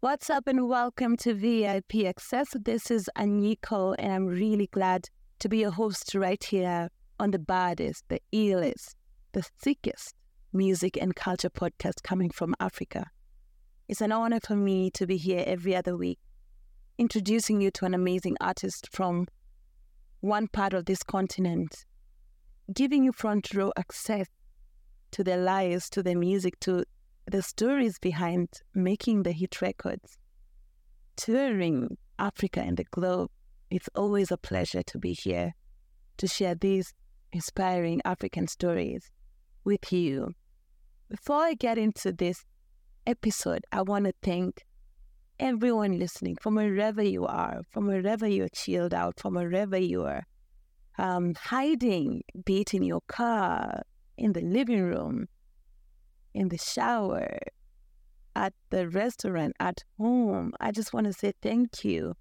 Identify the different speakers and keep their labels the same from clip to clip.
Speaker 1: What's up and welcome to VIP Access. This is Anyiko, and I'm really glad to be a host right here on the baddest, the illest, the thickest music and culture podcast coming from Africa. It's an honor for me to be here every other week, introducing you to an amazing artist from one part of this continent, giving you front row access to their lives, to their music, to the stories behind making the hit records, touring Africa and the globe. It's always a pleasure to be here to share these inspiring African stories with you. Before I get into this episode, I want to thank everyone listening from wherever you are, from wherever you're chilled out, from wherever you are um, hiding, be it in your car, in the living room, in the shower, at the restaurant, at home. I just want to say thank you.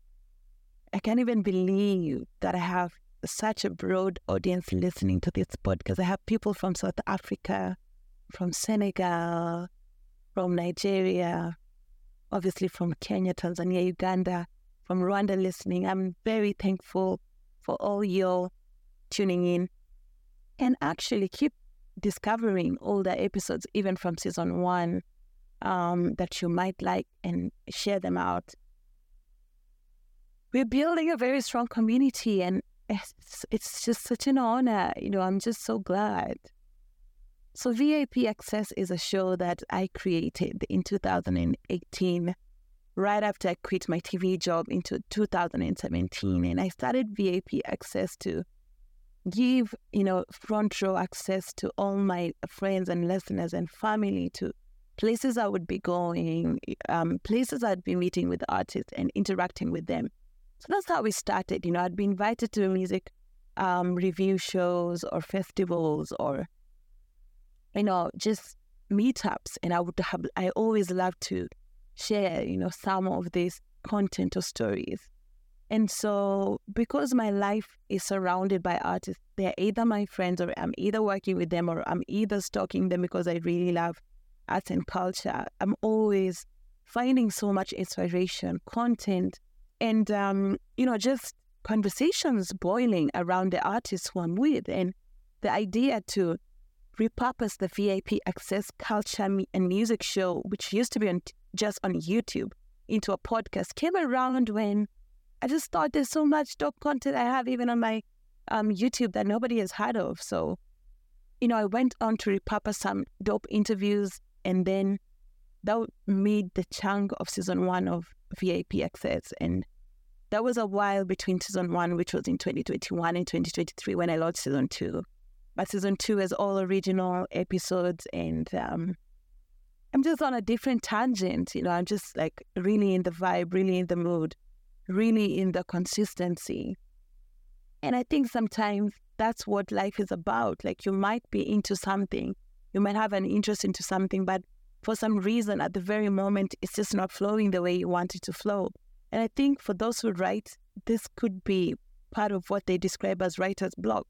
Speaker 1: I can't even believe that I have such a broad audience listening to this podcast. I have people from South Africa, from Senegal, from Nigeria, obviously from Kenya, Tanzania, Uganda, from Rwanda listening. I'm very thankful for all your tuning in and actually keep discovering older episodes, even from season one, um, that you might like and share them out. We're building a very strong community, and it's, it's just such an honor. You know, I'm just so glad. So, VIP Access is a show that I created in 2018, right after I quit my TV job into 2017. And I started VIP Access to give, you know, front row access to all my friends and listeners and family to places I would be going, um, places I'd be meeting with artists and interacting with them. So that's how we started. You know, I'd be invited to music um, review shows or festivals or, you know, just meetups. And I would have, I always love to share, you know, some of this content or stories. And so, because my life is surrounded by artists, they're either my friends or I'm either working with them or I'm either stalking them because I really love art and culture. I'm always finding so much inspiration, content, and, um, you know, just conversations boiling around the artists who I'm with. And the idea to repurpose the VIP Access Culture and Music Show, which used to be on, just on YouTube, into a podcast came around when I just thought there's so much dope content I have even on my um, YouTube that nobody has heard of. So, you know, I went on to repurpose some dope interviews and then that made the chunk of season one of VIP Access. And that was a while between season one, which was in 2021 and 2023 when I launched season two. But season two is all original episodes and um, I'm just on a different tangent. You know, I'm just like really in the vibe, really in the mood really in the consistency. And I think sometimes that's what life is about. Like you might be into something, you might have an interest into something, but for some reason at the very moment, it's just not flowing the way you want it to flow. And I think for those who write, this could be part of what they describe as writer's block.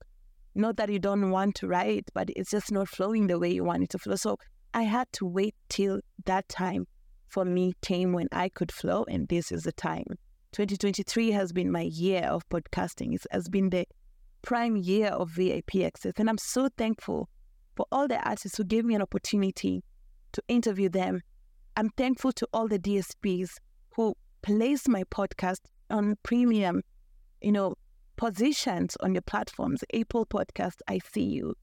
Speaker 1: Not that you don't want to write, but it's just not flowing the way you want it to flow. So I had to wait till that time for me came when I could flow, and this is the time. 2023 has been my year of podcasting. It has been the prime year of VIP Access. And I'm so thankful for all the artists who gave me an opportunity to interview them. I'm thankful to all the DSPs who placed my podcast on premium, you know, positions on your platforms. Apple Podcast, I see you.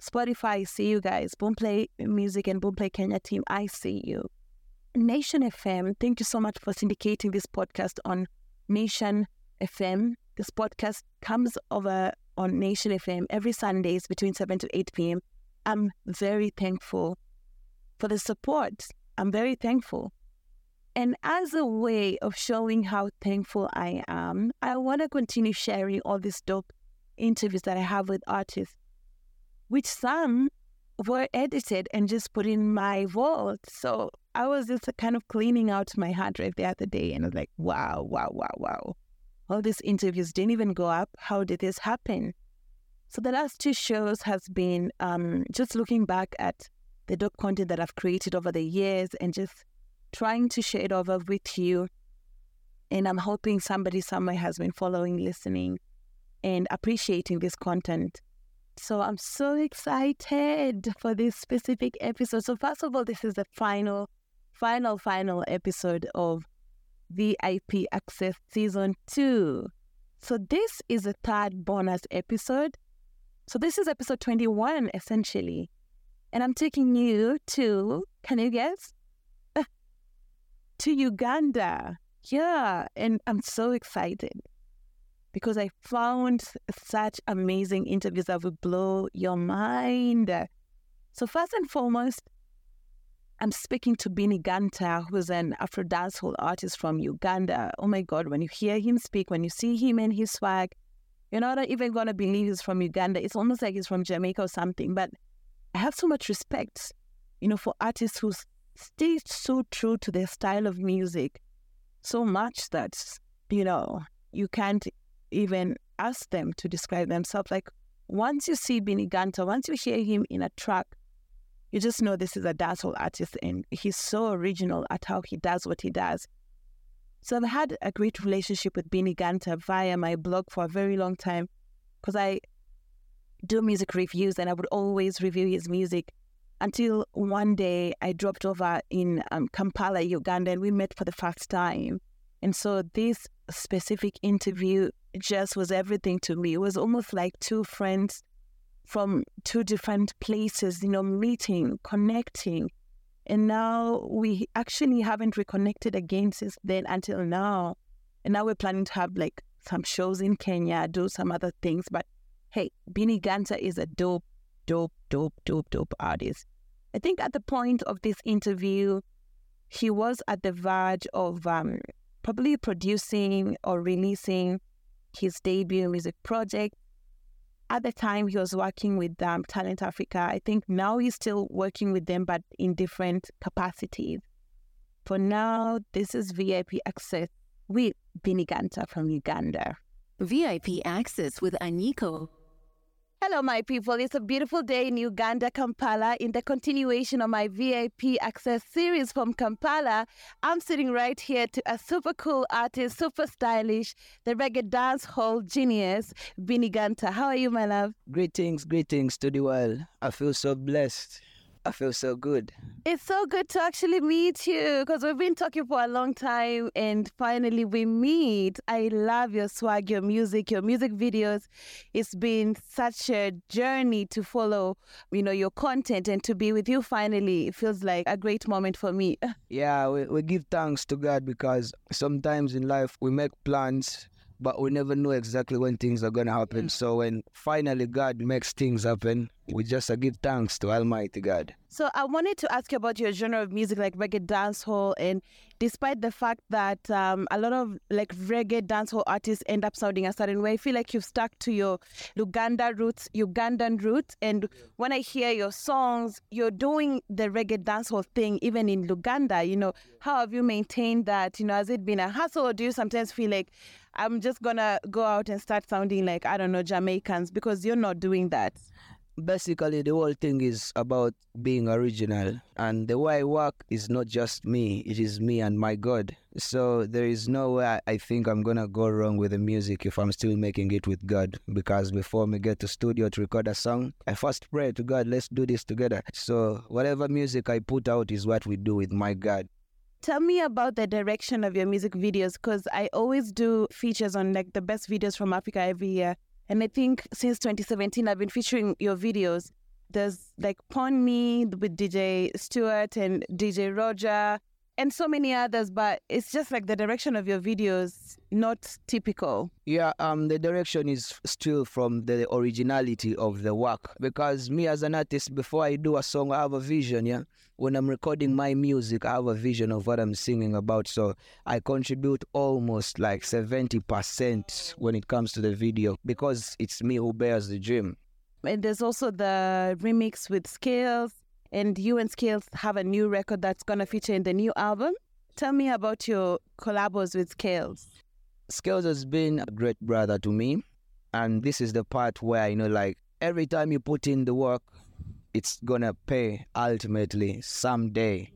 Speaker 1: Spotify, I see you guys. Boomplay Music and Boomplay Kenya team, I see you. Nation FM, thank you so much for syndicating this podcast on Nation FM. This podcast comes over on Nation FM every Sundays between 7 to 8 p.m. I'm very thankful for the support. I'm very thankful. And as a way of showing how thankful I am, I want to continue sharing all these dope interviews that I have with artists, which some were edited and just put in my vault. So I was just kind of cleaning out my hard drive the other day and I was like, wow, wow, wow, wow. All these interviews didn't even go up. How did this happen? So the last two shows has been um, just looking back at the dope content that I've created over the years and just trying to share it over with you. And I'm hoping somebody somewhere has been following, listening, and appreciating this content. So I'm so excited for this specific episode. So, first of all, this is the final, final, final episode of VIP Access Season 2. So, this is a third bonus episode. So, this is episode 21, essentially. And I'm taking you to, can you guess? to Uganda. Yeah. And I'm so excited because I found such amazing interviews that will blow your mind. So, first and foremost, I'm speaking to Bennie Gunter, who's an Afro dancehall artist from Uganda. Oh my God, when you hear him speak, when you see him and his swag, you're not even going to believe he's from Uganda. It's almost like he's from Jamaica or something. But I have so much respect, you know, for artists who stay so true to their style of music so much that, you know, you can't even ask them to describe themselves. Like once you see Bennie Gunter, once you hear him in a track, you just know this is a dancehall artist and he's so original at how he does what he does. So I've had a great relationship with Bennie Gunter via my blog for a very long time because I do music reviews and I would always review his music until one day I dropped over in um, Kampala, Uganda, and we met for the first time. And so this specific interview just was everything to me. It was almost like two friends from two different places, you know, meeting, connecting. And now we actually haven't reconnected again since then until now. And now we're planning to have like some shows in Kenya, do some other things. But hey, Bennie Gunter is a dope, dope, dope, dope, dope artist. I think at the point of this interview, he was at the verge of um, probably producing or releasing his debut music project. At the time, he was working with um, Talent Africa. I think now he's still working with them, but in different capacities. For now, this is VIP Access with Bennie Gunter from Uganda.
Speaker 2: VIP Access with Anyiko
Speaker 1: Hello, my people. It's a beautiful day in Uganda, Kampala. In the continuation of my VIP Access series from Kampala, I'm sitting right here to a super cool artist, super stylish, the reggae dance hall genius, Bennie Gunter. How are you, my love?
Speaker 3: Greetings, greetings to the world. I feel so blessed. I feel so good.
Speaker 1: It's so good to actually meet you because we've been talking for a long time and finally we meet. I love your swag, your music, your music videos. It's been such a journey to follow, you know, your content and to be with you finally. It feels like a great moment for me.
Speaker 3: Yeah, we, we give thanks to God because sometimes in life we make plans but we never know exactly when things are going to happen. So when finally God makes things happen, we just uh, give thanks to Almighty God.
Speaker 1: So I wanted to ask you about your genre of music, like reggae dancehall, and despite the fact that um, a lot of like reggae dancehall artists end up sounding a certain way, I feel like you've stuck to your Uganda roots, Ugandan roots. And when I hear your songs, you're doing the reggae dancehall thing even in Uganda. You know, how have you maintained that? You know, has it been a hassle, or do you sometimes feel like I'm just gonna go out and start sounding like I don't know Jamaicans because you're not doing that?
Speaker 3: basically the whole thing is about being original and the way i work is not just me it is me and my god. So there is no way i think i'm gonna go wrong with the music if i'm still making it with god because before me get to studio to record a song i first pray to god let's do this together. So whatever music i put out is what we do with my god
Speaker 1: tell me about the direction of your music videos because i always do features on like the best videos from africa every year and I think since 2017, I've been featuring your videos. There's like Pon Me with DJ Stewart and DJ Roger and so many others, but it's just like the direction of your videos not typical.
Speaker 3: Yeah, um, the direction is still from the originality of the work because me as an artist, before I do a song, I have a vision. Yeah, when I'm recording my music, I have a vision of what I'm singing about. So I contribute almost like seventy percent when it comes to the video because it's me who bears the dream.
Speaker 1: And there's also the remix with Scales and you and Scales have a new record that's going to feature in the new album. Tell me about your collabos with Scales.
Speaker 3: Scales has been a great brother to me. And this is the part where you know, like, every time you put in the work, it's gonna pay ultimately someday.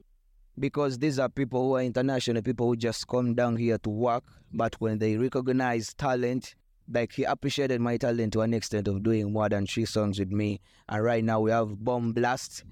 Speaker 3: because these are people who are international, people who just come down here to work. But when they recognize talent, like he appreciated my talent to an extent of doing more than three songs with me. And right now we have Bomb Blast.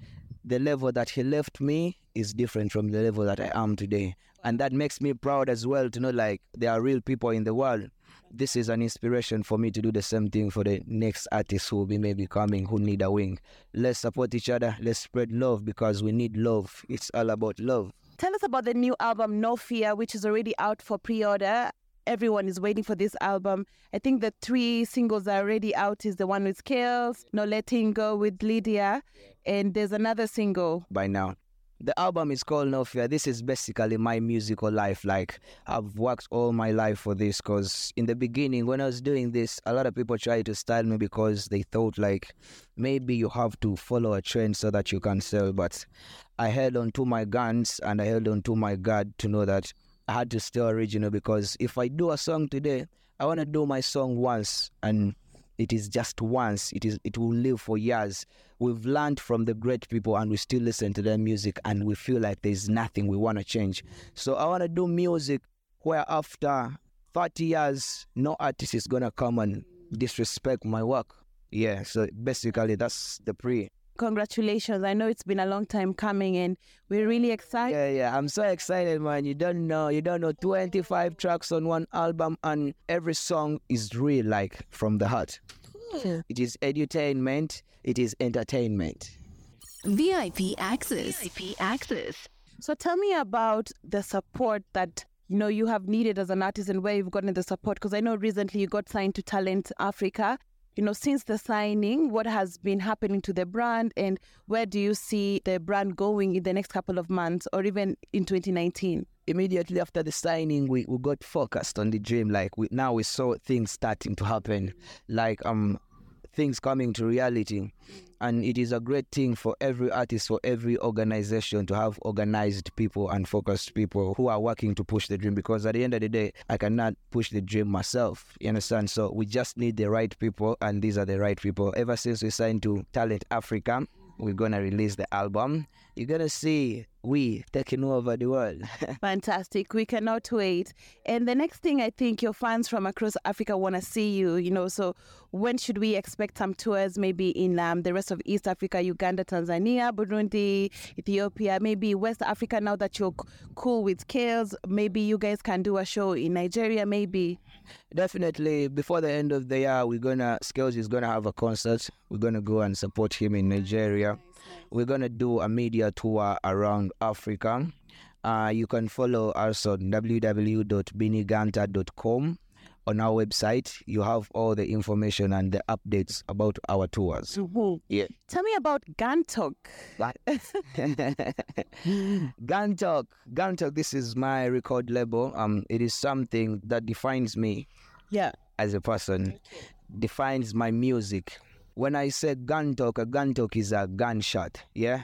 Speaker 3: The level that he left me is different from the level that I am today. And that makes me proud as well to know like there are real people in the world. This is an inspiration for me to do the same thing for the next artists who will be maybe coming who need a wing. Let's support each other. Let's spread love because we need love. It's all about love.
Speaker 1: Tell us about the new album No Fear, which is already out for pre-order. Everyone is waiting for this album. I think the three singles are already out. Is the one with Scales, No Letting Go with Lydia, and there's another single.
Speaker 3: by now. The album is called No Fear. This is basically my musical life. Like I've worked all my life for this because in the beginning when I was doing this, a lot of people tried to style me because they thought like maybe you have to follow a trend so that you can sell. But I held on to my guns and I held on to my God to know that I had to stay original because if I do a song today, I want to do my song once and it is just once. It is it will live for years. We've learned from the great people and we still listen to their music and we feel like there's nothing we want to change. So i want to do music where after 30 years no artist is gonna come and disrespect my work. Yeah so basically that's the pre
Speaker 1: Congratulations! I know it's been a long time coming, and we're really excited.
Speaker 3: yeah yeah i'm so excited man you don't know you don't know 25 tracks on one album and every song is real like from the heart it is edutainment it is entertainment
Speaker 2: VIP access. VIP access.
Speaker 1: So tell me about the support that you know you have needed as an artist and where you've gotten the support because I know recently you got signed to Talent Africa. You know, since the signing, what has been happening to the brand and where do you see the brand going in the next couple of months or even in 2019?
Speaker 3: immediately after the signing we, we got focused on the dream like we now we saw things starting to happen like um things coming to reality. And it is a great thing for every artist for every organization to have organized people and focused people who are working to push the dream. Because at the end of the day i cannot push the dream myself you understand? So we just need the right people and these are the right people. Ever since we signed to talent africa we're gonna release the album you're gonna see we taking over the world
Speaker 1: Fantastic. We cannot wait. And the next thing I think your fans from across Africa want to see you, you know, so when should we expect some tours maybe in um, the rest of East Africa, Uganda, Tanzania, Burundi, Ethiopia, maybe West Africa now that you're cool with scales, maybe you guys can do a show in Nigeria maybe.
Speaker 3: Definitely, before the end of the year, we're gonna Scales is gonna have a concert. We're gonna go and support him in Nigeria. We're gonna do a media tour around Africa. Uh, you can follow us on www.biniganta.com. On our website, you have all the information and the updates about our tours. Yeah.
Speaker 1: Tell me about Gantok.
Speaker 3: Gantok, Gantok. This is my record label. Um, it is something that defines me.
Speaker 1: Yeah.
Speaker 3: as a person defines my music. When I say gun talk, a gun talk is a gunshot. Yeah.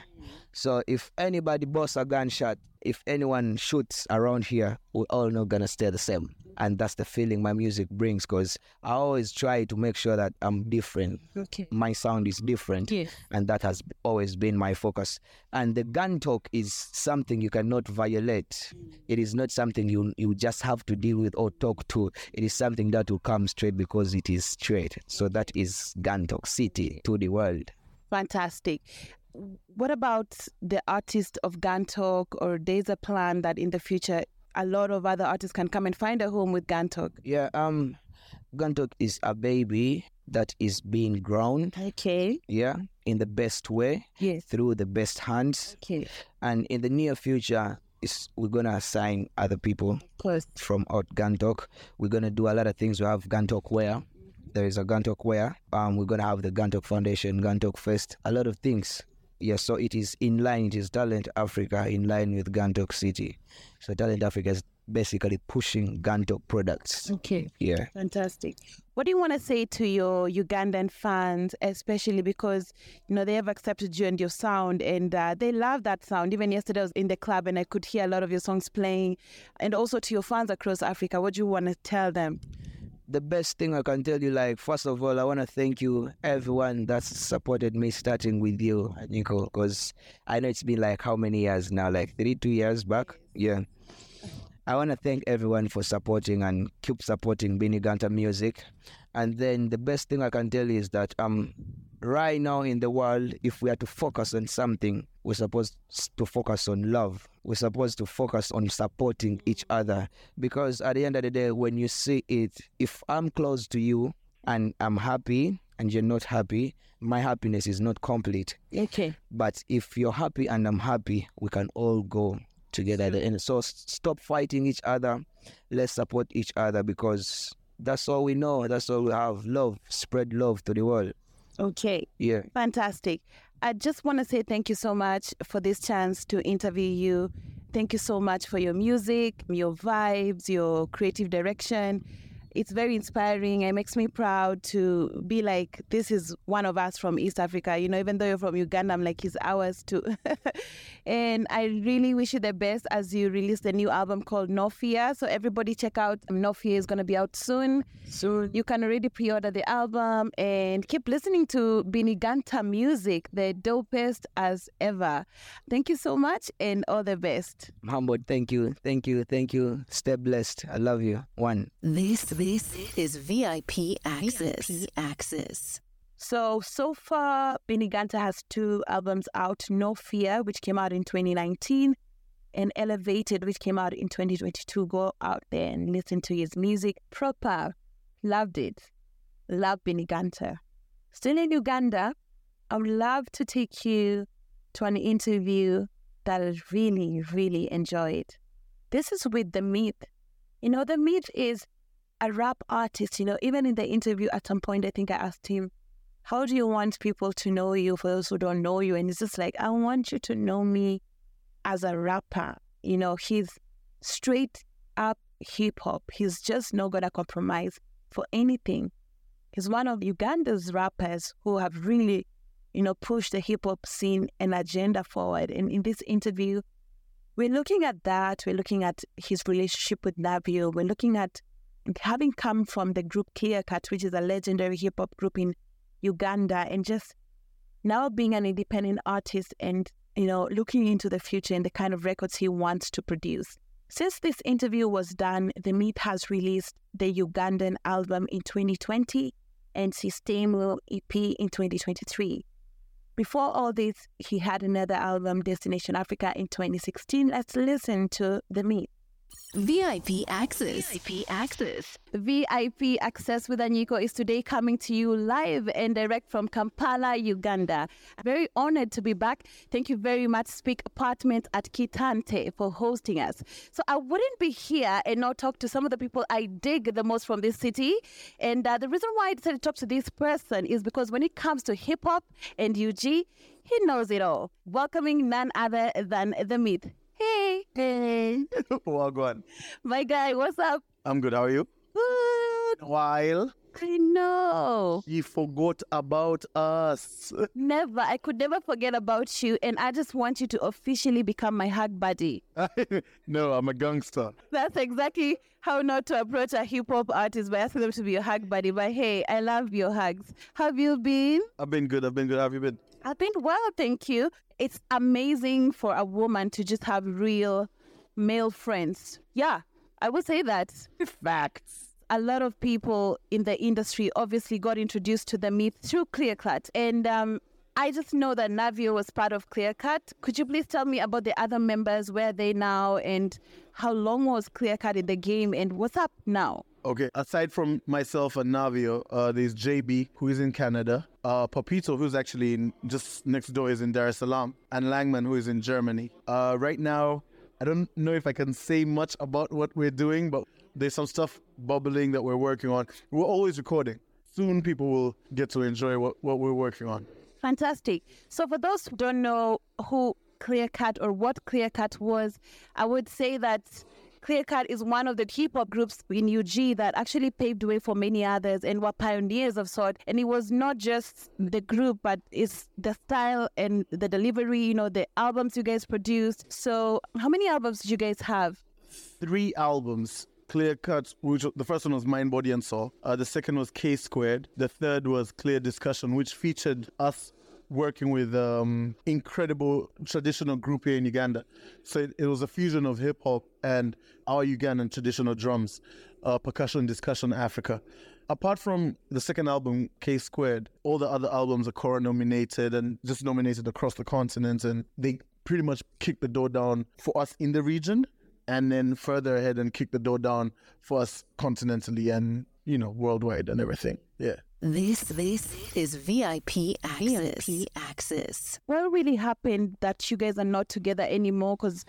Speaker 3: So if anybody busts a gunshot, if anyone shoots around here, we're all not gonna stay the same. And that's the feeling my music brings because I always try to make sure that I'm different.
Speaker 1: Okay.
Speaker 3: My sound is different
Speaker 1: Yes.
Speaker 3: and that has always been my focus. And the gun talk is something you cannot violate. It is not something you you just have to deal with or talk to. It is something that will come straight because it is straight. So that is gun talk city to the world.
Speaker 1: Fantastic. What about the artist of Gantok, or there's a plan that in the future a lot of other artists can come and find a home with Gantok?
Speaker 3: Yeah, um gun talk is a baby that is being grown,
Speaker 1: Okay.
Speaker 3: yeah, in the best way,
Speaker 1: Yes.
Speaker 3: through the best hands.
Speaker 1: Okay.
Speaker 3: And in the near future, is we're gonna assign other people
Speaker 1: Close.
Speaker 3: from out Gantok. We're gonna do a lot of things. We have Gantok Wear. There is a Gantok Wear. Um, we're gonna have the Gantok Foundation, Gantok Fest, a lot of things. Yeah, so it is in line. It is Talent Africa in line with Gantok City. So Talent Africa is basically pushing Gantok products.
Speaker 1: Okay.
Speaker 3: Yeah.
Speaker 1: Fantastic. What do you want to say to your Ugandan fans, especially because you know they have accepted you and your sound, and uh, they love that sound. Even yesterday, I was in the club and I could hear a lot of your songs playing, and also to your fans across Africa. What do you want to tell them?
Speaker 3: The best thing I can tell you, like, first of all, I want to thank you, everyone that's supported me, starting with you, Nico, because I know it's been like how many years now, like three, two years back. Yeah. I want to thank everyone for supporting and keep supporting Bennie music. And then the best thing I can tell you is that um, right now in the world, if we are to focus on something, we're supposed to focus on love. We're supposed to focus on supporting each other. Because at the end of the day, when you see it, if I'm close to you and I'm happy and you're not happy, my happiness is not complete.
Speaker 1: Okay.
Speaker 3: But if you're happy and I'm happy, we can all go together. And so stop fighting each other. Let's support each other because that's all we know. That's all we have. Love. Spread love to the world.
Speaker 1: Okay.
Speaker 3: Yeah.
Speaker 1: Fantastic. I just want to say thank you so much for this chance to interview you. Thank you so much for your music, your vibes, your creative direction. It's very inspiring. It makes me proud to be like, this is one of us from East Africa. You know, even though you're from Uganda, I'm like, he's ours too. and I really wish you the best as you release the new album called No Fear. So everybody check out um, No Fear is going to be out soon.
Speaker 3: Soon.
Speaker 1: You can already pre-order the album and keep listening to Bennie Gunter music, the dopest as ever. Thank you so much and all the best.
Speaker 3: Humbled. Thank you. Thank you. Thank you. Stay blessed. I love you. One.
Speaker 2: This this is VIP Access. VIP Access.
Speaker 1: So, so far, Bennie Gunter has two albums out No Fear, which came out in 2019, and Elevated, which came out in 2022. Go out there and listen to his music. Proper. Loved it. Love Bennie Gunter. Still in Uganda, I would love to take you to an interview that I really, really enjoyed. This is with The Mith. You know, The Mith is a rap artist. You know, even in the interview at some point, I think I asked him, how do you want people to know you for those who don't know you? And it's just like, I want you to know me as a rapper. You know, he's straight up hip hop. He's just not going to compromise for anything. He's one of Uganda's rappers who have really, you know, pushed the hip hop scene and agenda forward. And in this interview, we're looking at that. We're looking at his relationship with Navio. We're looking at having come from the group Clear Cut, which is a legendary hip hop group in Uganda, and just now being an independent artist and you know looking into the future and the kind of records he wants to produce. Since this interview was done, the Mith has released the Ugandan album in 2020 and Sistemu EP in 2023. Before all this, he had another album, Destination Africa, in 2016. Let's listen to the Mith.
Speaker 2: VIP Access. VIP Access.
Speaker 1: VIP Access with Anyiko is today coming to you live and direct from Kampala, Uganda. I'm very honored to be back. Thank you very much, Speak Apartment at Kitante, for hosting us. So I wouldn't be here and not talk to some of the people I dig the most from this city. And uh, the reason why I decided to talk to this person is because when it comes to hip hop and UG, he knows it all. Welcoming none other than the Mith. Hey, hey,
Speaker 4: on.
Speaker 1: my guy, what's up?
Speaker 4: I'm good. How are you?
Speaker 1: Good.
Speaker 4: While
Speaker 1: I know.
Speaker 4: you forgot about us.
Speaker 1: Never. I could never forget about you. And I just want you to officially become my hug buddy.
Speaker 4: no, I'm a gangster.
Speaker 1: That's exactly how not to approach a hip hop artist by asking them to be your hug buddy. But hey, I love your hugs. Have you been?
Speaker 4: I've been good. I've been good. How have you been?
Speaker 1: I've been well, thank you. It's amazing for a woman to just have real male friends. Yeah, I would say that.
Speaker 4: Facts.
Speaker 1: a lot of people in the industry obviously got introduced to the Mith through Clearcut. And um, I just know that Navio was part of Clearcut. Could you please tell me about the other members, where are they now, and how long was Clearcut in the game, and what's up now?
Speaker 4: Okay, aside from myself and Navio, uh, there's JB, who is in Canada, uh, Papito, who's actually in, just next door, is in Dar es Salaam, and Langman, who is in Germany. Uh, right now, I don't know if I can say much about what we're doing, but there's some stuff bubbling that we're working on. We're always recording. Soon people will get to enjoy what, what we're working on.
Speaker 1: Fantastic. So, for those who don't know who Clearcut or what Clearcut was, I would say that Clearcut is one of the hip hop groups in UG that actually paved the way for many others and were pioneers of sort. And it was not just the group, but it's the style and the delivery, you know, the albums you guys produced. So, how many albums did you guys have?
Speaker 4: Three albums Clear Cut, which the first one was Mind, Body, and Soul. Uh, the second was K Squared. The third was Clear Discussion, which featured us working with um, incredible traditional group here in Uganda. So it, it was a fusion of hip hop and our Ugandan traditional drums, uh, percussion discussion Africa. Apart from the second album, K Squared, all the other albums are Kora nominated and just nominated across the continent, and they pretty much kicked the door down for us in the region, and then further ahead and kicked the door down for us continentally and you know worldwide and everything. Yeah.
Speaker 2: This this is VIP Access. VIP Access.
Speaker 1: What really happened that you guys are not together anymore? Because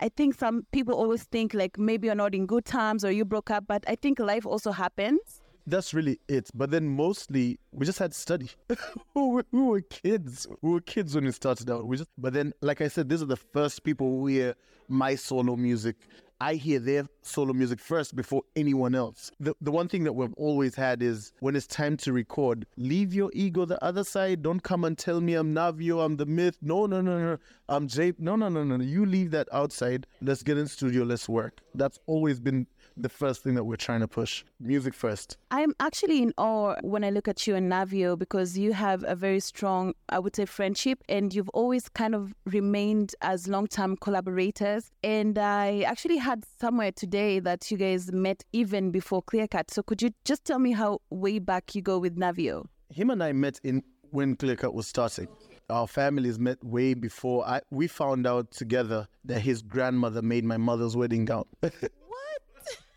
Speaker 1: I think some people always think like maybe you're not in good times or you broke up, but I think life also happens.
Speaker 4: That's really it. But then mostly we just had to study. we, were, we were kids. We were kids when we started out. We just, but then, like I said, these are the first people who hear my solo music. I hear their solo music first before anyone else. The the one thing that we've always had is when it's time to record, leave your ego the other side. Don't come and tell me I'm Navio, I'm the Mith. No, no, no, no. I'm Jay. No, no, no, no. no. You leave that outside. Let's get in studio. Let's work. That's always been the first thing that we're trying to push. Music first.
Speaker 1: I'm actually in awe when I look at you and Navio because you have a very strong, I would say, friendship, and you've always kind of remained as long-term collaborators. And I actually had somewhere today that you guys met even before Clearcut. So could you just tell me how way back you go with Navio?
Speaker 4: Him and I met in when Clearcut was starting. Our families met way before. I we found out together that his grandmother made my mother's wedding gown.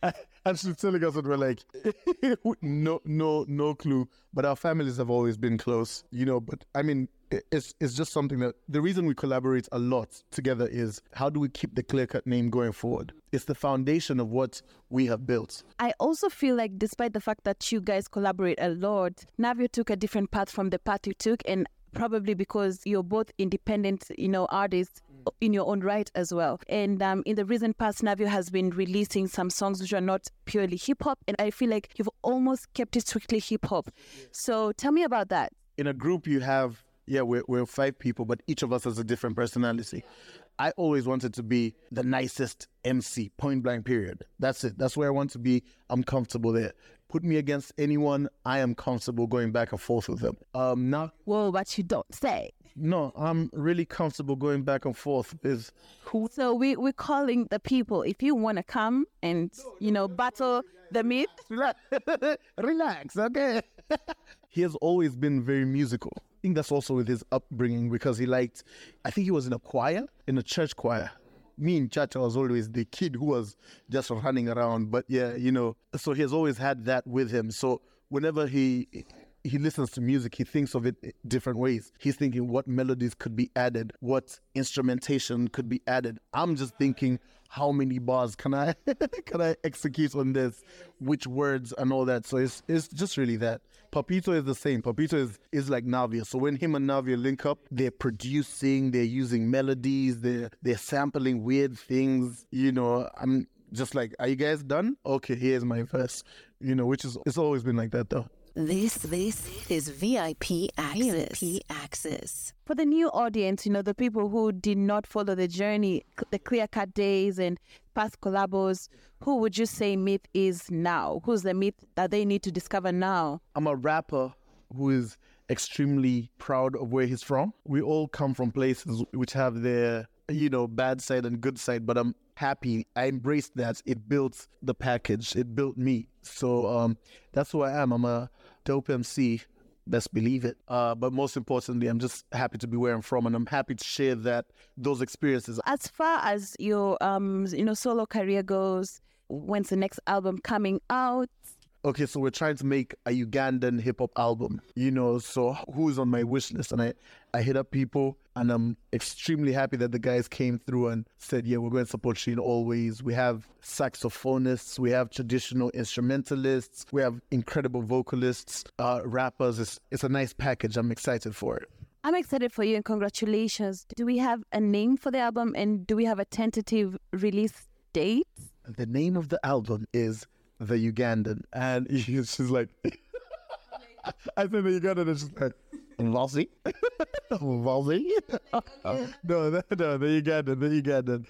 Speaker 4: Uh, and she's telling us that we're like, no, no, no clue. But our families have always been close, you know. But I mean, it's it's just something that the reason we collaborate a lot together is how do we keep the clear cut name going forward? It's the foundation of what we have built.
Speaker 1: I also feel like, despite the fact that you guys collaborate a lot, Navio took a different path from the path you took, and probably because you're both independent, you know, artists in your own right as well. And um, in the recent past, Navio has been releasing some songs which are not purely hip hop, and I feel like you've almost kept it strictly hip hop. So tell me about that.
Speaker 4: In a group, you have yeah, we're, we're five people, but each of us has a different personality. I always wanted to be the nicest MC, point blank, period. That's it. That's where I want to be. I'm comfortable there. Put me against anyone, I am comfortable going back and forth with them. Um, now,
Speaker 1: Whoa, but you don't say.
Speaker 4: No, I'm really comfortable going back and forth with who.
Speaker 1: So we, we're calling the people. If you want to come and, you know, battle the Mith,
Speaker 4: Relax, relax okay? he has always been very musical. I think that's also with his upbringing because he liked, I think he was in a choir, in a church choir. Me in church, I was always the kid who was just running around. But yeah, you know, so he has always had that with him. So whenever he he listens to music, he thinks of it different ways. He's thinking what melodies could be added, what instrumentation could be added. I'm just thinking how many bars can I can I execute on this, which words and all that. So it's it's just really that. Papito is the same. Papito is is like Navio. So when him and Navio link up, they're producing, they're using melodies, they're they're sampling weird things. You know, I'm just like, are you guys done? Okay, here's my verse. You know, which is it's always been like that though.
Speaker 2: This this is VIP Access. VIP Access.
Speaker 1: for the new audience, you know, the people who did not follow the journey, the clear cut days and past collabos, who would you say Mith is now? Who's the Mith that they need to discover now?
Speaker 4: I'm a rapper who is extremely proud of where he's from. We all come from places which have their, you know, bad side and good side, but I'm happy. I embraced that. It built the package. It built me. So um, that's who I am. I'm a dope MC. Best believe it. Uh, but most importantly, I'm just happy to be where I'm from, and I'm happy to share that those experiences.
Speaker 1: As far as your um, you know, solo career goes, when's the next album coming out?
Speaker 4: Okay, so we're trying to make a Ugandan hip hop album, you know, so who's on my wish list? And I, I hit up people and I'm extremely happy that the guys came through and said, yeah, we're going to support Sheen always. We have saxophonists, we have traditional instrumentalists, we have incredible vocalists, uh, rappers. It's, it's a nice package. I'm excited for it.
Speaker 1: I'm excited for you and congratulations. Do we have a name for the album and do we have a tentative release date?
Speaker 4: The name of the album is The Ugandan. And she's like, I said The Ugandan and she's like, Vazi? Vazi? no, no, The Ugandan, The Ugandan.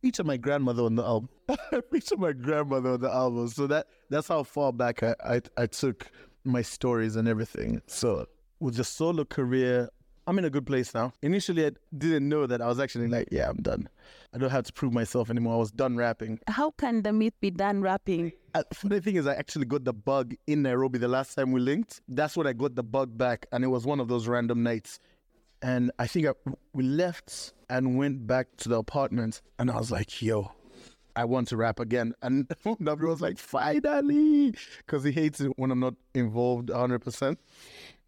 Speaker 4: featured my grandmother on the album. I featured my grandmother on the album. So that that's how far back I, I, I took my stories and everything. So with the solo career, I'm in a good place now. Initially, I didn't know that I was actually like, yeah, I'm done. I don't have to prove myself anymore. I was done rapping.
Speaker 1: How can the Mith be done rapping?
Speaker 4: Uh, funny thing is, I actually got the bug in Nairobi the last time we linked. That's when I got the bug back, and it was one of those random nights. And I think I, we left and went back to the apartment, and I was like, yo, I want to rap again. And W was like, finally, because he hates it when I'm not involved 100%.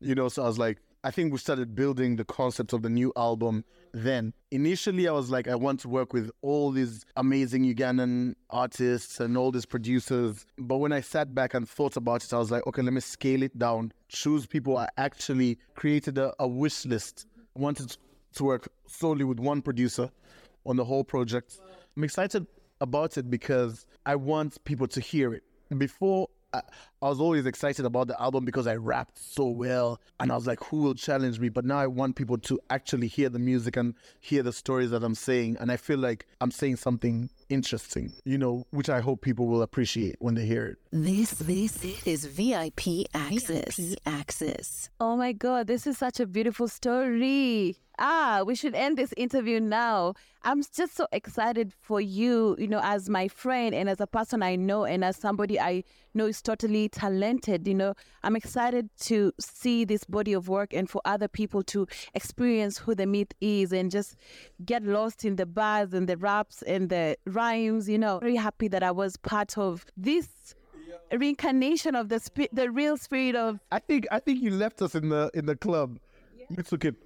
Speaker 4: You know, so I was like, I think we started building the concept of the new album then. Initially, I was like, I want to work with all these amazing Ugandan artists and all these producers. But when I sat back and thought about it, I was like, okay, let me scale it down, choose people. I actually created a, a wish list. I wanted to work solely with one producer on the whole project. I'm excited about it because I want people to hear it. Before I, I was always excited about the album because I rapped so well and I was like, who will challenge me? But now I want people to actually hear the music and hear the stories that I'm saying. And I feel like I'm saying something interesting, you know, which I hope people will appreciate when they hear it.
Speaker 2: This this is VIP Access. VIP Access.
Speaker 1: Oh my God, this is such a beautiful story. Ah, we should end this interview now. I'm just so excited for you, you know, as my friend and as a person I know and as somebody I know is totally talented. You know, I'm excited to see this body of work and for other people to experience who the Mith is and just get lost in the bars and the raps and the rhymes. You know, very happy that I was part of this reincarnation of the spi- the real spirit of
Speaker 4: I think I think you left us in the in the club. We took it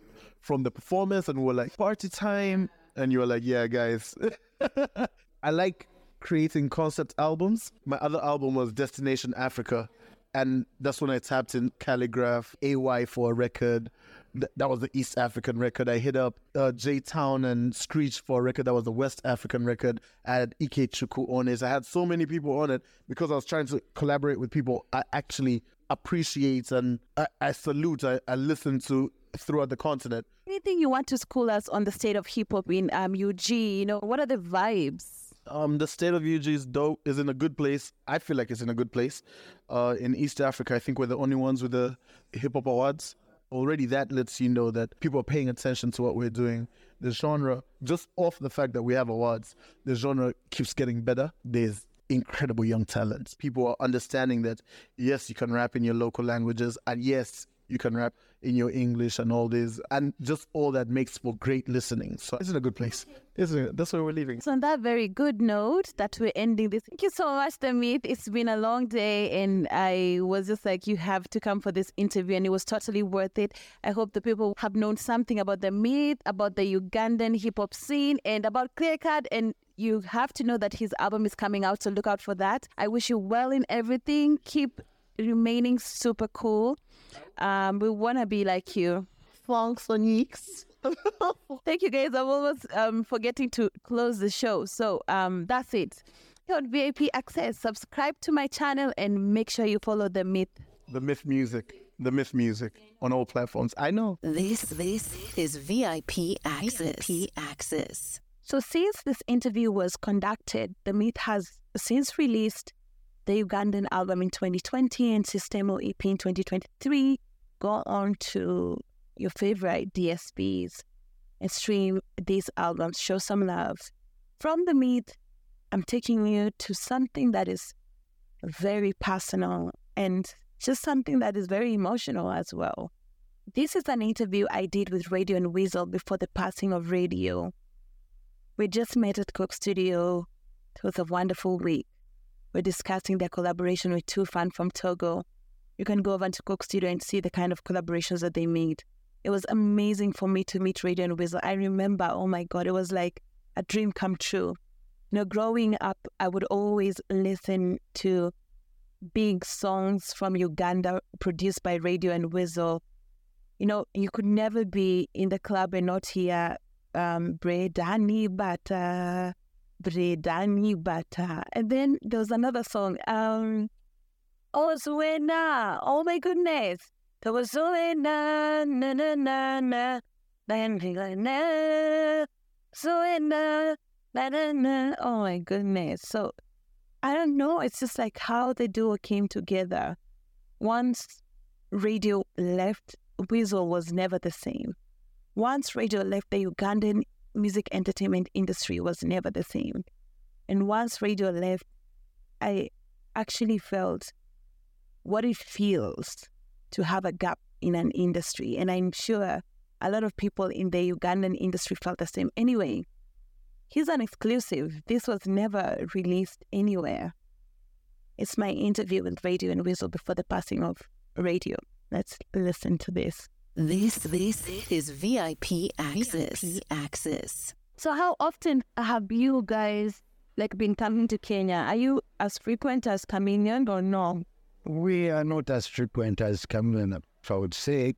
Speaker 4: from the performance and we were like party time and you were like, yeah, guys. I like creating concept albums. My other album was Destination Africa. And that's when I tapped in Calligraph, AY for a record. Th- that was the East African record. I hit up uh, J Town and Screech for a record. That was the West African record. I had Ikechukwu on it. I had so many people on it because I was trying to collaborate with people I actually appreciate and I, I salute, I, I listen to throughout the continent.
Speaker 1: anything you want to school us on the state of hip hop in um, UG. You know, what are the vibes?
Speaker 4: Um, the state of UG is dope. Is in a good place. I feel like it's in a good place. Uh, in East Africa, I think we're the only ones with the hip hop awards. Already, that lets you know that people are paying attention to what we're doing. The genre, just off the fact that we have awards, the genre keeps getting better. There's incredible young talent. People are understanding that yes, you can rap in your local languages, and yes, you can rap in your English and all this, and just all that makes for great listening. So it's in a good place. It? That's where we're leaving.
Speaker 1: So on that very good note that we're ending this. Thank you so much, Mith. It's been a long day and I was just like, you have to come for this interview and it was totally worth it. I hope the people have known something about The Mith, about the Ugandan hip hop scene and about Clearcut and you have to know that his album is coming out, so look out for that. I wish you well in everything. Keep remaining super cool. Um, we want to be like you.
Speaker 4: Thanks, Onyx.
Speaker 1: Thank you guys. I'm almost um, forgetting to close the show. So um, that's it. Here on VIP Access, subscribe to my channel and make sure you follow the Mith.
Speaker 4: The Mith Music. The Mith Music on all platforms. I know.
Speaker 2: This this is VIP Access. VIP Access.
Speaker 1: So since this interview was conducted, the Mith has since released the Ugandan album in 2020 and Systemo EP in 2023. Go on to your favorite DSPs and stream these albums. Show some love. From the Mith, I'm taking you to something that is very personal and just something that is very emotional as well. This is an interview I did with Radio and Weasel before the passing of Radio. We just met at Coke Studio. It was a wonderful week. We're discussing their collaboration with Toofan from Togo. You can go over to Coke Studio and see the kind of collaborations that they made. It was amazing for me to meet Radio and Weasel. I remember, oh my God, it was like a dream come true. You know, growing up, I would always listen to big songs from Uganda produced by Radio and Weasel. You know, you could never be in the club and not hear um, Bredani Bata, Bredani Bata. And then there was another song, um, Oh. Oh my goodness. There was Zuena, na na na na. Oh my goodness. So I don't know. It's just like how the duo came together. Once radio left, Weasel was never the same. Once radio left, the Ugandan music entertainment industry was never the same. And once radio left, I actually felt what it feels to have a gap in an industry. And I'm sure a lot of people in the Ugandan industry felt the same. Anyway, here's an exclusive. This was never released anywhere. It's my interview with Radio and Weasel before the passing of radio. Let's listen to this.
Speaker 2: This this is VIP access. VIP access.
Speaker 1: So how often have you guys like been coming to Kenya? Are you as frequent as Chameleon or no?
Speaker 5: We are not as frequent as Chameleon, I would say.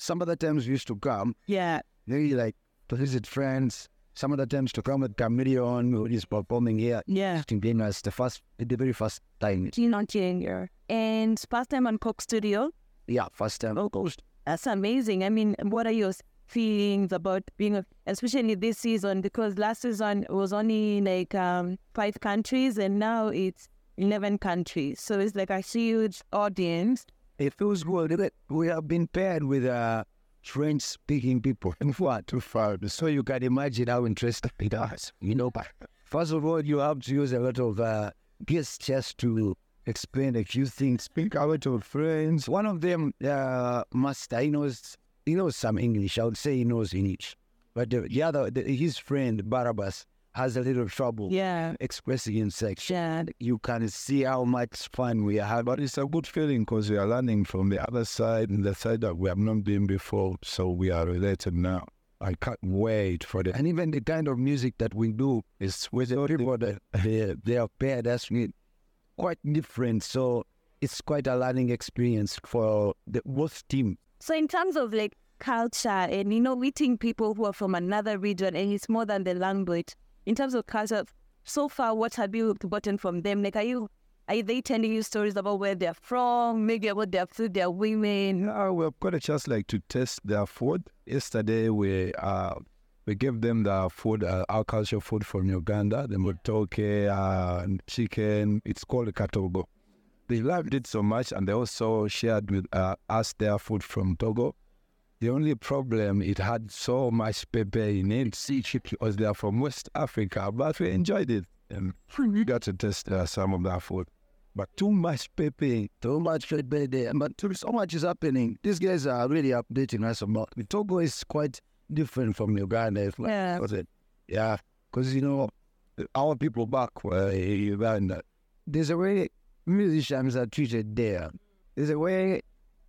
Speaker 5: Some of the times we used to come,
Speaker 1: Yeah.
Speaker 5: maybe like to visit friends. Some of the times to come with Chameleon, who is performing here.
Speaker 1: Yeah.
Speaker 5: In Kenya, it's the first, the very first time.
Speaker 1: Gino Junior. And past time on Coke Studio.
Speaker 5: Yeah, first time. Oh, ghost.
Speaker 1: That's amazing. I mean, what are your feelings about being, a, especially this season? Because last season was only like um, five countries, and now it's eleven countries. So it's like a huge audience.
Speaker 5: It feels good. We have been paired with uh, French speaking people. What too far? So you can imagine how interesting it is. You know, but first of all, you have to use a lot of uh, gestures to explain a few things. Speak out to friends. One of them, uh, Master, he knows, he knows some English. I would say he knows English. But the, the other, the, his friend, Barabbas, has a little trouble
Speaker 1: Yeah.
Speaker 5: expressing himself
Speaker 1: Yeah.
Speaker 5: you can see how much fun we have. But it's a good feeling because we are learning from the other side and the side that we have not been before. So we are related now. I can't wait for that. And even the kind of music that we do is with the people that they, they are paired us with quite different. So it's quite a learning experience for the both team.
Speaker 1: So in terms of like culture and you know meeting people who are from another region and it's more than the language. In terms of culture, so far what have you gotten from them? Like are you are they telling you stories about where they're from, maybe about their food, their women?
Speaker 6: Yeah, we've got a chance like to test their food. Yesterday we uh we gave them the food, uh, our culture food from Uganda, the matooke, uh, chicken. It's called katogo. They loved it so much, and they also shared with uh, us their food from Togo. The only problem, it had so much pepper in it because they are from West Africa, but we enjoyed it. And we got to test uh, some of that food. But too much pepper,
Speaker 5: Too much pepper there, but too- so much is happening. These guys are really updating us about. Togo is quite different from Uganda. Like,
Speaker 1: Yeah.
Speaker 5: was it? Yeah, because you know, our people back were in Uganda. There's a way musicians are treated there. There's a way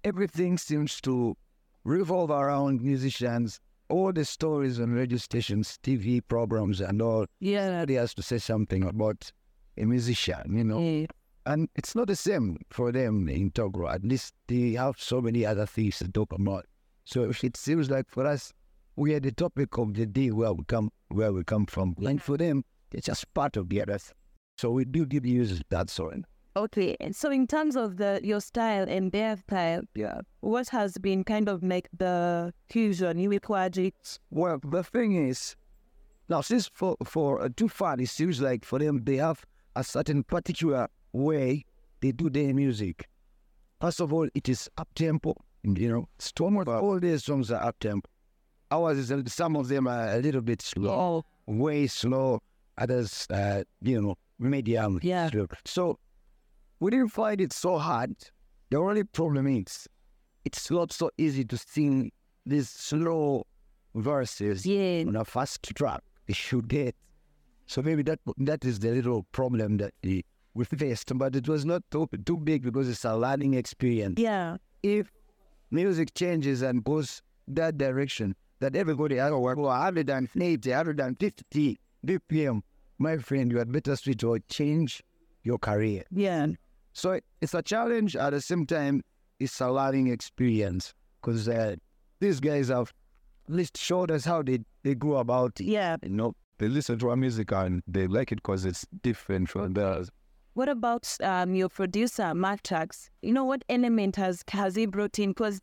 Speaker 5: everything seems to revolve around musicians. All the stories on radio stations, TV programs, and all.
Speaker 1: Yeah.
Speaker 5: Somebody has to say something about a musician, you know.
Speaker 1: Yeah.
Speaker 5: And it's not the same for them in Togo. At least they have so many other things to talk about. So it seems like for us, we are the topic of the day where we come where we come from. And for them, it's just part of the other. th- So we do give users that sort.
Speaker 1: Okay. And so in terms of the your style and their style,
Speaker 5: Yeah.
Speaker 1: what has been kind of like the fusion with Kwaji?
Speaker 5: Well, the thing is, now since for for uh, Toofan, it seems like for them they have a certain particular way they do their music. First of all, it is up tempo. You know, Storm all their songs are up tempo. Ours is some of them are a little bit slow,
Speaker 1: Oh,
Speaker 5: way slow. Others, uh, you know, medium.
Speaker 1: Yeah.
Speaker 5: slow. So we didn't find it so hard. The only problem is it's not so easy to sing these slow verses
Speaker 1: yeah.
Speaker 5: on a fast track. They should get. So maybe that that is the little problem that we we faced, but it was not too, too big because it's a learning experience.
Speaker 1: Yeah.
Speaker 5: If music changes and goes that direction, that everybody has work 180, 150 BPM, my friend, you had better switch or change your career.
Speaker 1: Yeah.
Speaker 5: So it's a challenge at the same time, it's a learning experience because uh, these guys have at least showed us how they, they go about it.
Speaker 1: Yeah.
Speaker 5: You know,
Speaker 6: they listen to our music and they like it because it's different from theirs.
Speaker 1: What about um, your producer, Mark Mantrax? You know, what element has has he brought in? Because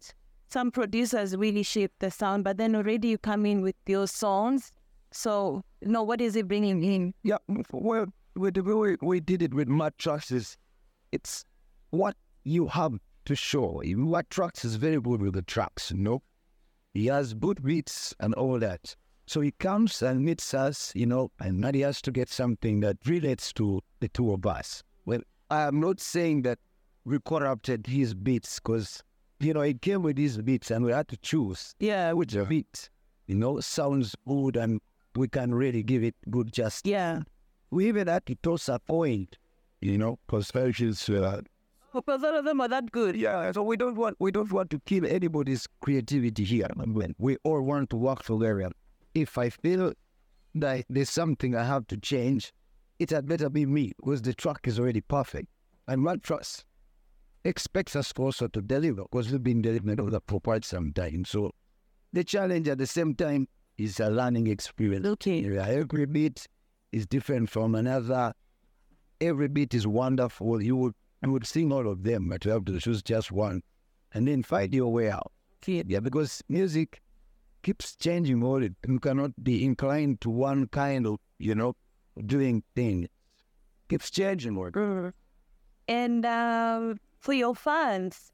Speaker 1: some producers really shape the sound, but then already you come in with your songs. So, know, what is it bringing in?
Speaker 5: Yeah, well, with the way we did it with Mantrax is, it's what you have to show. Mantrax is very good with the tracks, you know. He has good beats and all that. So he comes and meets us, you know, and now he has to get something that relates to the two of us. Well, I'm not saying that we corrupted his beats because, you know, it came with these beats and we had to choose
Speaker 1: Yeah,
Speaker 5: which beat, you know, sounds good and we can really give it good justice.
Speaker 1: yeah.
Speaker 5: We even had to toss a point, you know, because versions uh,
Speaker 1: Because all of them are that good.
Speaker 5: yeah, so we don't want we don't want to kill anybody's creativity here. We all want to work together. If I feel that there's something I have to change, it had better be me because the track is already perfect. And Mantrax expects us also to deliver because we've been delivering over for quite some time. So the challenge at the same time is a learning experience.
Speaker 1: Okay.
Speaker 5: Every beat is different from another. Every bit is wonderful. You would you would sing all of them, but you have to choose just one, and then find your way out.
Speaker 1: Okay.
Speaker 5: Yeah, because music keeps changing all it. You cannot be inclined to one kind of you know doing thing. Keeps changing all.
Speaker 1: Mm. And um, for your fans,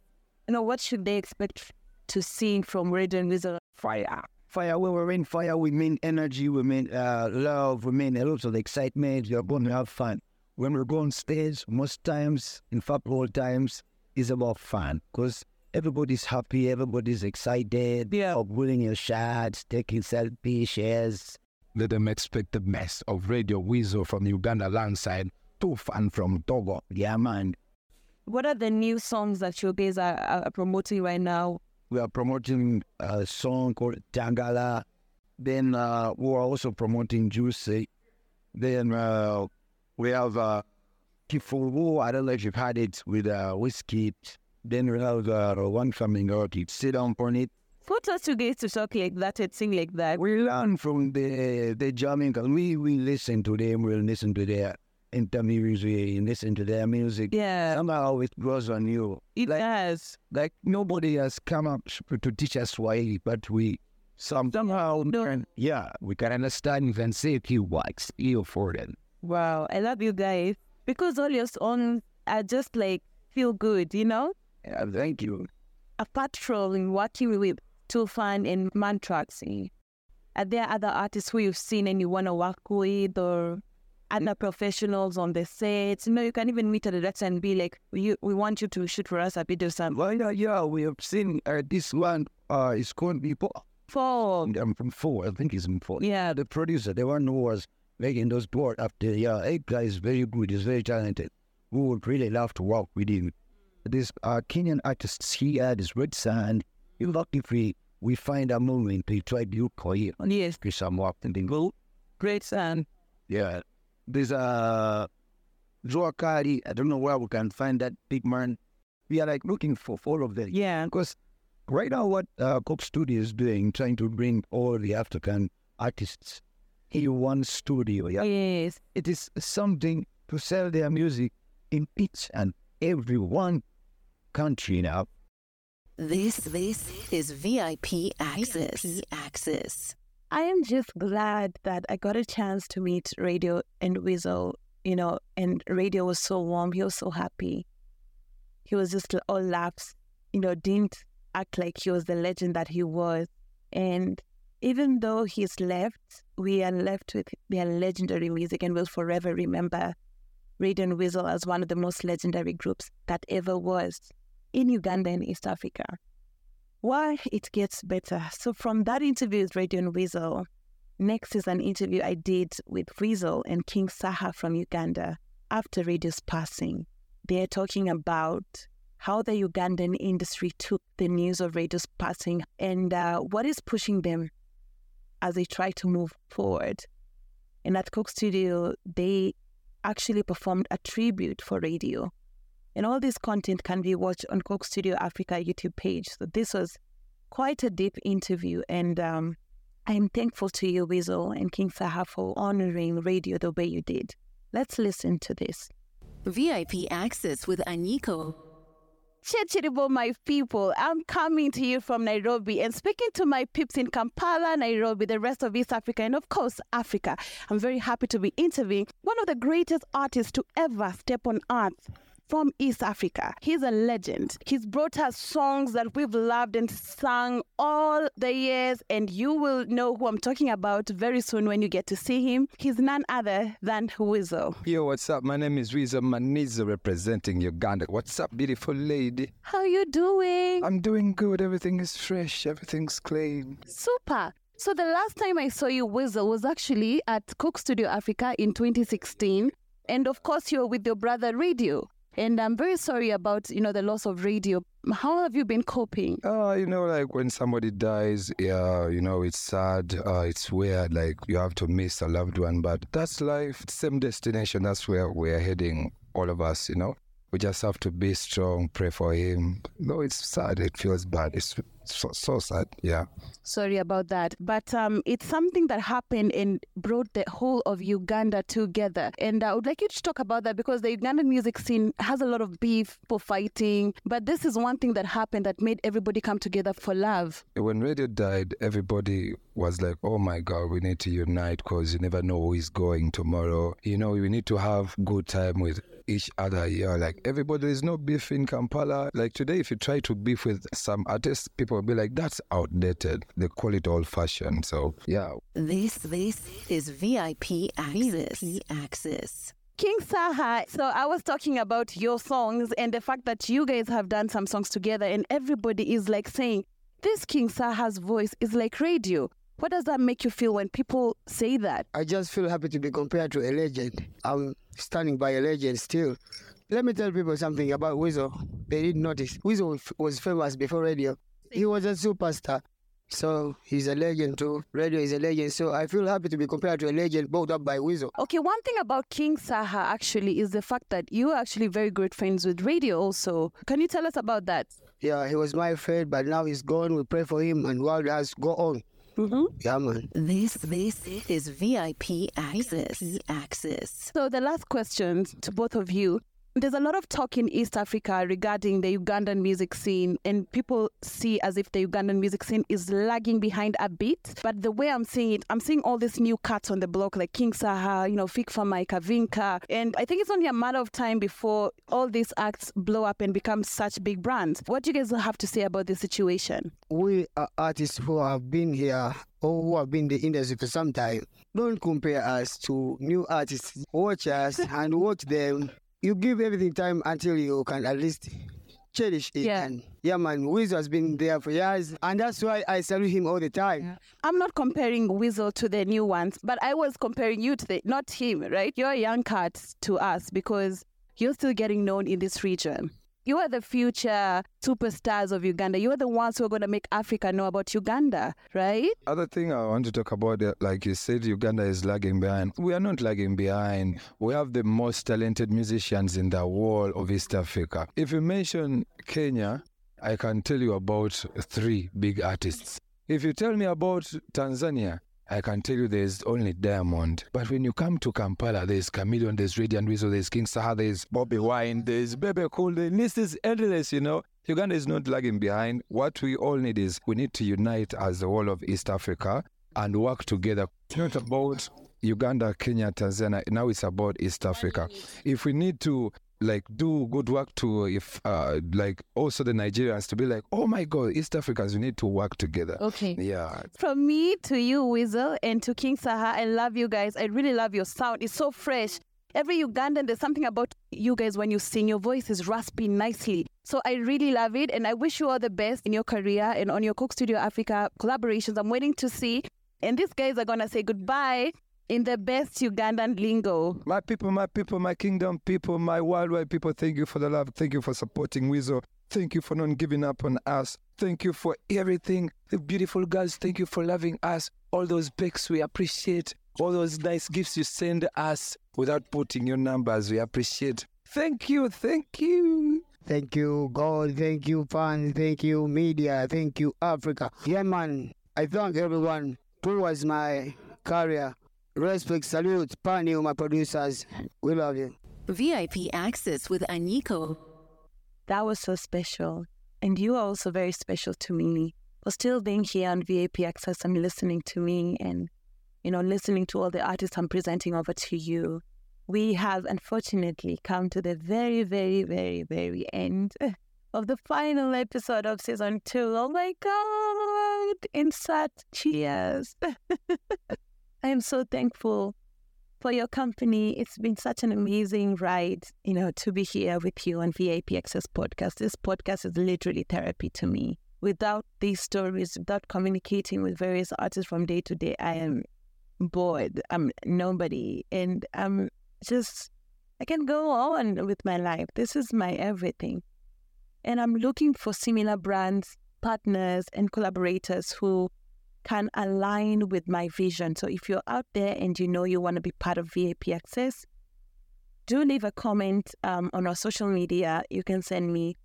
Speaker 1: you know, what should they expect to see from Radio and Weasel?
Speaker 5: Fire. Fire, when we're in fire, we mean energy, we mean uh, love, we mean a lot of excitement. You're going to have fun. When we go on stage, most times, in fact, all times, is about fun because everybody's happy, everybody's excited,
Speaker 1: Yeah.
Speaker 5: of winning your shots, taking selfie shares.
Speaker 6: Let them expect the best of Radio Weasel from Uganda landside, Toofan from Togo.
Speaker 5: Yeah, man.
Speaker 1: What are the new songs that you guys are, are promoting right now?
Speaker 5: We are promoting a song called Tangala. Then uh, we are also promoting Juicy. Then uh, we have uh, Kifuru. I don't know if you've had it with uh, whiskey. Then we have uh, one coming out. It's Sit Down on It.
Speaker 1: What us you guys to talk like that and sing like that?
Speaker 5: We learn from the the jamming. We, we listen to them. We listen to their interviews. We listen to their music.
Speaker 1: Yeah,
Speaker 5: Somehow it grows on you.
Speaker 1: it
Speaker 5: like-
Speaker 1: does.
Speaker 5: like nobody has come up to teach us Swahili, but we some, somehow
Speaker 1: No.
Speaker 5: can, yeah, we can understand and say a few words here for them.
Speaker 1: Wow, I love you guys because all your songs are just like feel good, you know.
Speaker 5: Yeah, thank you.
Speaker 1: Apart from working with Toofan and Mantrax, eh, are there other artists who you've seen and you want to work with, or other professionals on the sets. You know, you can even meet a director and be like, "We we want you to shoot for us a video something."
Speaker 5: Well, yeah, yeah, we have seen uh, this one. Uh, is called people.
Speaker 1: For
Speaker 5: I'm from four. I think it's from four.
Speaker 1: yeah,
Speaker 5: The producer, the one who was making those board after. Yeah, hey guy is very good. He's very talented. We would really love to work with him. This uh, Kenyan artist, he had his red sand. You lucky if we we find a moment to try to look for him.
Speaker 1: yes,
Speaker 5: Do some and then go.
Speaker 1: great sand.
Speaker 5: Yeah. There's a Joe Cardi. I don't know where we can find that big man. We are like looking for all of them.
Speaker 1: Yeah,
Speaker 5: Because right now, what uh, Coke Studio is doing, trying to bring all the African artists in one studio. Yeah.
Speaker 1: yes,
Speaker 5: It is something to sell their music in each and every one country now.
Speaker 2: This this is VIP access. VIP access.
Speaker 1: I am just glad that I got a chance to meet Radio and Weasel, you know, and Radio was so warm. He was so happy. He was just all laughs, you know, didn't act like he was the legend that he was. And even though he's left, we are left with their legendary music and will forever remember Radio and Weasel as one of the most legendary groups that ever was in Uganda and East Africa. Why it gets better. So from that interview with Radio and Weasel, next is an interview I did with Weasel and King Saha from Uganda after Radio's passing. They're talking about how the Ugandan industry took the news of Radio's passing and uh, what is pushing them as they try to move forward. And at Coke Studio, they actually performed a tribute for Radio. And all this content can be watched on Coke Studio Africa YouTube page. So this was quite a deep interview, and um, I'm thankful to you, Weasel and King Saha, for honoring radio the way you did. Let's listen to this.
Speaker 2: VIP access with Anyiko.
Speaker 1: Chechiribo, my people, I'm coming to you from Nairobi and speaking to my peeps in Kampala, Nairobi, the rest of East Africa, and of course, Africa. I'm very happy to be interviewing one of the greatest artists to ever step on earth from East Africa. He's a legend. He's brought us songs that we've loved and sung all the years, and you will know who I'm talking about very soon when you get to see him. He's none other than Weasel.
Speaker 6: Yo, what's up? My name is Weasel Manizo representing Uganda. What's up, beautiful lady?
Speaker 1: How you doing?
Speaker 6: I'm doing good. Everything is fresh. Everything's clean.
Speaker 1: Super. So the last time I saw you Weasel was actually at Coke Studio Africa in 2016. And of course, you're with your brother Radio. And I'm very sorry about, you know, the loss of radio. How have you been coping?
Speaker 6: Uh, you know, like when somebody dies, yeah, you know, it's sad, uh, it's weird, like you have to miss a loved one, but that's life, same destination, that's where we're heading, all of us, you know. We just have to be strong, pray for him. No, it's sad, it feels bad, it's so, so sad, yeah.
Speaker 1: Sorry about that. But um, it's something that happened and brought the whole of Uganda together. And I would like you to talk about that because the Ugandan music scene has a lot of beef for fighting. But this is one thing that happened that made everybody come together for love.
Speaker 6: When radio died, everybody was like, oh my God, we need to unite because you never know who is going tomorrow. You know, we need to have good time with each other here. Like everybody, there's no beef in Kampala. Like today, if you try to beef with some artists, people will be like, that's outdated. They call it old fashioned. So yeah.
Speaker 2: This this is VIP Access. VIP Access.
Speaker 1: King Saha, so I was talking about your songs and the fact that you guys have done some songs together, and everybody is like saying, This King Saha's voice is like radio. What does that make you feel when people say that?
Speaker 3: I just feel happy to be compared to a legend. I'm standing by a legend still. Let me tell people something about Weasel. They didn't notice. Weasel was famous before radio. He was a superstar. So he's a legend too. Radio is a legend. So I feel happy to be compared to a legend brought up by Weasel.
Speaker 1: Okay, one thing about King Saha actually is the fact that you are actually very good friends with radio also. Can you tell us about that?
Speaker 3: Yeah, he was my friend, but now he's gone. We pray for him and world has go on.
Speaker 1: Mm-hmm.
Speaker 3: Yeah, man.
Speaker 2: This this is VIP Access. VIP Access.
Speaker 1: So the last question to both of you. There's a lot of talk in East Africa regarding the Ugandan music scene, and people see as if the Ugandan music scene is lagging behind a bit. But the way I'm seeing it, I'm seeing all these new cuts on the block, like King Saha, you know, Fik Fameica, Kavinka. And I think it's only a matter of time before all these acts blow up and become such big brands. What do you guys have to say about this situation?
Speaker 3: We are artists who have been here or who have been in the industry for some time. Don't compare us to new artists. Watch us and watch them. You give everything time until you can at least cherish it.
Speaker 1: Yeah.
Speaker 3: And yeah, man, Wiz has been there for years, and that's why I salute him all the time.
Speaker 1: I'm not comparing Weasel to the new ones, but I was comparing you to the, not him, right? You're a young cat to us because you're still getting known in this region. You are the future superstars of Uganda. You are the ones who are going to make Africa know about Uganda, right?
Speaker 6: Other thing I want to talk about, uh, like you said, Uganda is lagging behind. We are not lagging behind. We have the most talented musicians in the world of East Africa. If you mention Kenya, I can tell you about three big artists. If you tell me about Tanzania, I can tell you there's only Diamond. But when you come to Kampala, there's Chameleon, there's Radiant Weasel, there's King Saha, there's Bobi Wine, there's Bebe Cool. The list is endless, you know. Uganda is not lagging behind. What we all need is we need to unite as the whole of East Africa and work together. It's not about Uganda, Kenya, Tanzania. Now it's about East Africa. If we need to like do good work to if uh like also the Nigerians to be like, oh my god, East Africans, we need to work together.
Speaker 1: Okay.
Speaker 6: Yeah.
Speaker 1: From me to you, Weasel, and to King Saha, I love you guys. I really love your sound. It's so fresh. Every Ugandan, there's something about you guys when you sing. Your voice is raspy nicely. So I really love it. And I wish you all the best in your career and on your Coke Studio Africa collaborations. I'm waiting to see. And these guys are going to say goodbye in the best Ugandan lingo.
Speaker 6: My people, my people, my kingdom people, my worldwide people, thank you for the love. Thank you for supporting Weasel. Thank you for not giving up on us. Thank you for everything. The beautiful girls, thank you for loving us. All those pics, we appreciate. All those nice gifts you send us without putting your numbers, we appreciate. Thank you, thank you.
Speaker 3: Thank you, God. Thank you, fans. Thank you, media. Thank you, Africa. Yeah, man. I thank everyone towards my career. Respect, salute, Panu, my producers. We love you.
Speaker 2: VIP Access with Anyiko.
Speaker 1: That was so special. And you are also very special to me for still being here on VIP Access and listening to me and, you know, listening to all the artists I'm presenting over to you. We have unfortunately come to the very, very, very, very end of the final episode of season two. Oh my God! Insert cheers. I am so thankful for your company. It's been such an amazing ride, you know, to be here with you on VIP Access Podcast. This podcast is literally therapy to me. Without these stories, without communicating with various artists from day to day, I am bored. I'm nobody. And I'm just, I can go on with my life. This is my everything. And I'm looking for similar brands, partners, and collaborators who can align with my vision. So if you're out there and you know you want to be part of VIP Access, do leave a comment um, on our social media. You can send me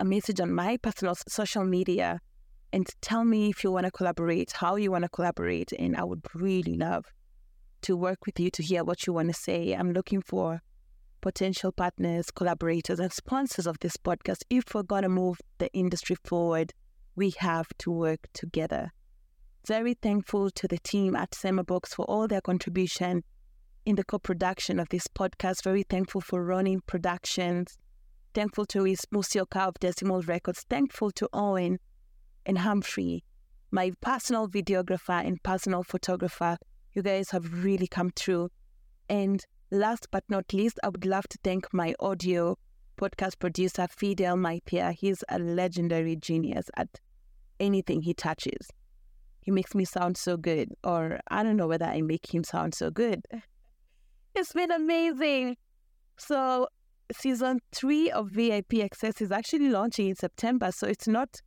Speaker 1: a message on my personal social media and tell me if you want to collaborate, how you want to collaborate. And I would really love to work with you to hear what you want to say. I'm looking for potential partners, collaborators, and sponsors of this podcast. If we're going to move the industry forward, we have to work together. Very thankful to the team at Semabox for all their contribution in the co-production of this podcast. Very thankful for running productions. Thankful to his Musioka of Decimal Records. Thankful to Owen and Humphrey, my personal videographer and personal photographer. You guys have really come through. And last but not least, I would love to thank my audio podcast producer, Fidel Maipia. He's a legendary genius at anything he touches he makes me sound so good. Or I don't know whether I make him sound so good. It's been amazing. So, season three of VIP Access is actually launching in September. So, it's not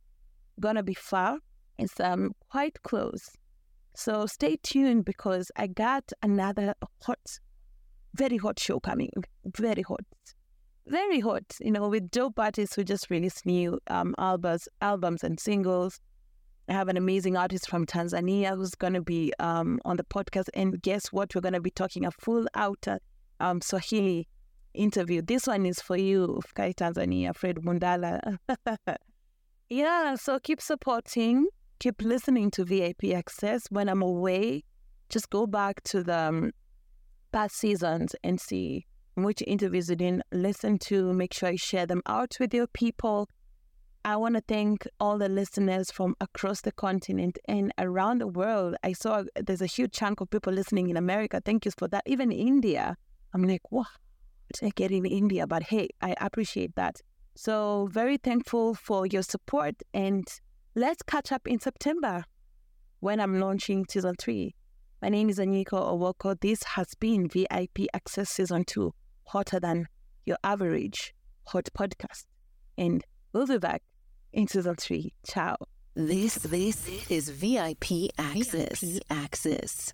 Speaker 1: gonna be far, it's um quite close. So, stay tuned because I got another hot, very hot show coming. Very hot. Very hot, you know, with dope artists who just released new um, albums, albums and singles I have an amazing artist from Tanzania who's going to be um, on the podcast. And guess what? We're going to be talking a full out um, Swahili interview. This one is for you, Fkai Tanzania, Fred Mundala. yeah, so keep supporting, keep listening to VIP Access. When I'm away, just go back to the um, past seasons and see which interviews you didn't listen to. Make sure you share them out with your people I want to thank all the listeners from across the continent and around the world. I saw there's a huge chunk of people listening in America. Thank you for that. Even India. I'm like, what? I get in India? But hey, I appreciate that. So, very thankful for your support. And let's catch up in September when I'm launching season three. My name is Anyiko Owoko. This has been VIP Access Season 2, hotter than your average hot podcast. And we'll be back into the tree. Ciao.
Speaker 2: This this is VIP Access. VIP Access.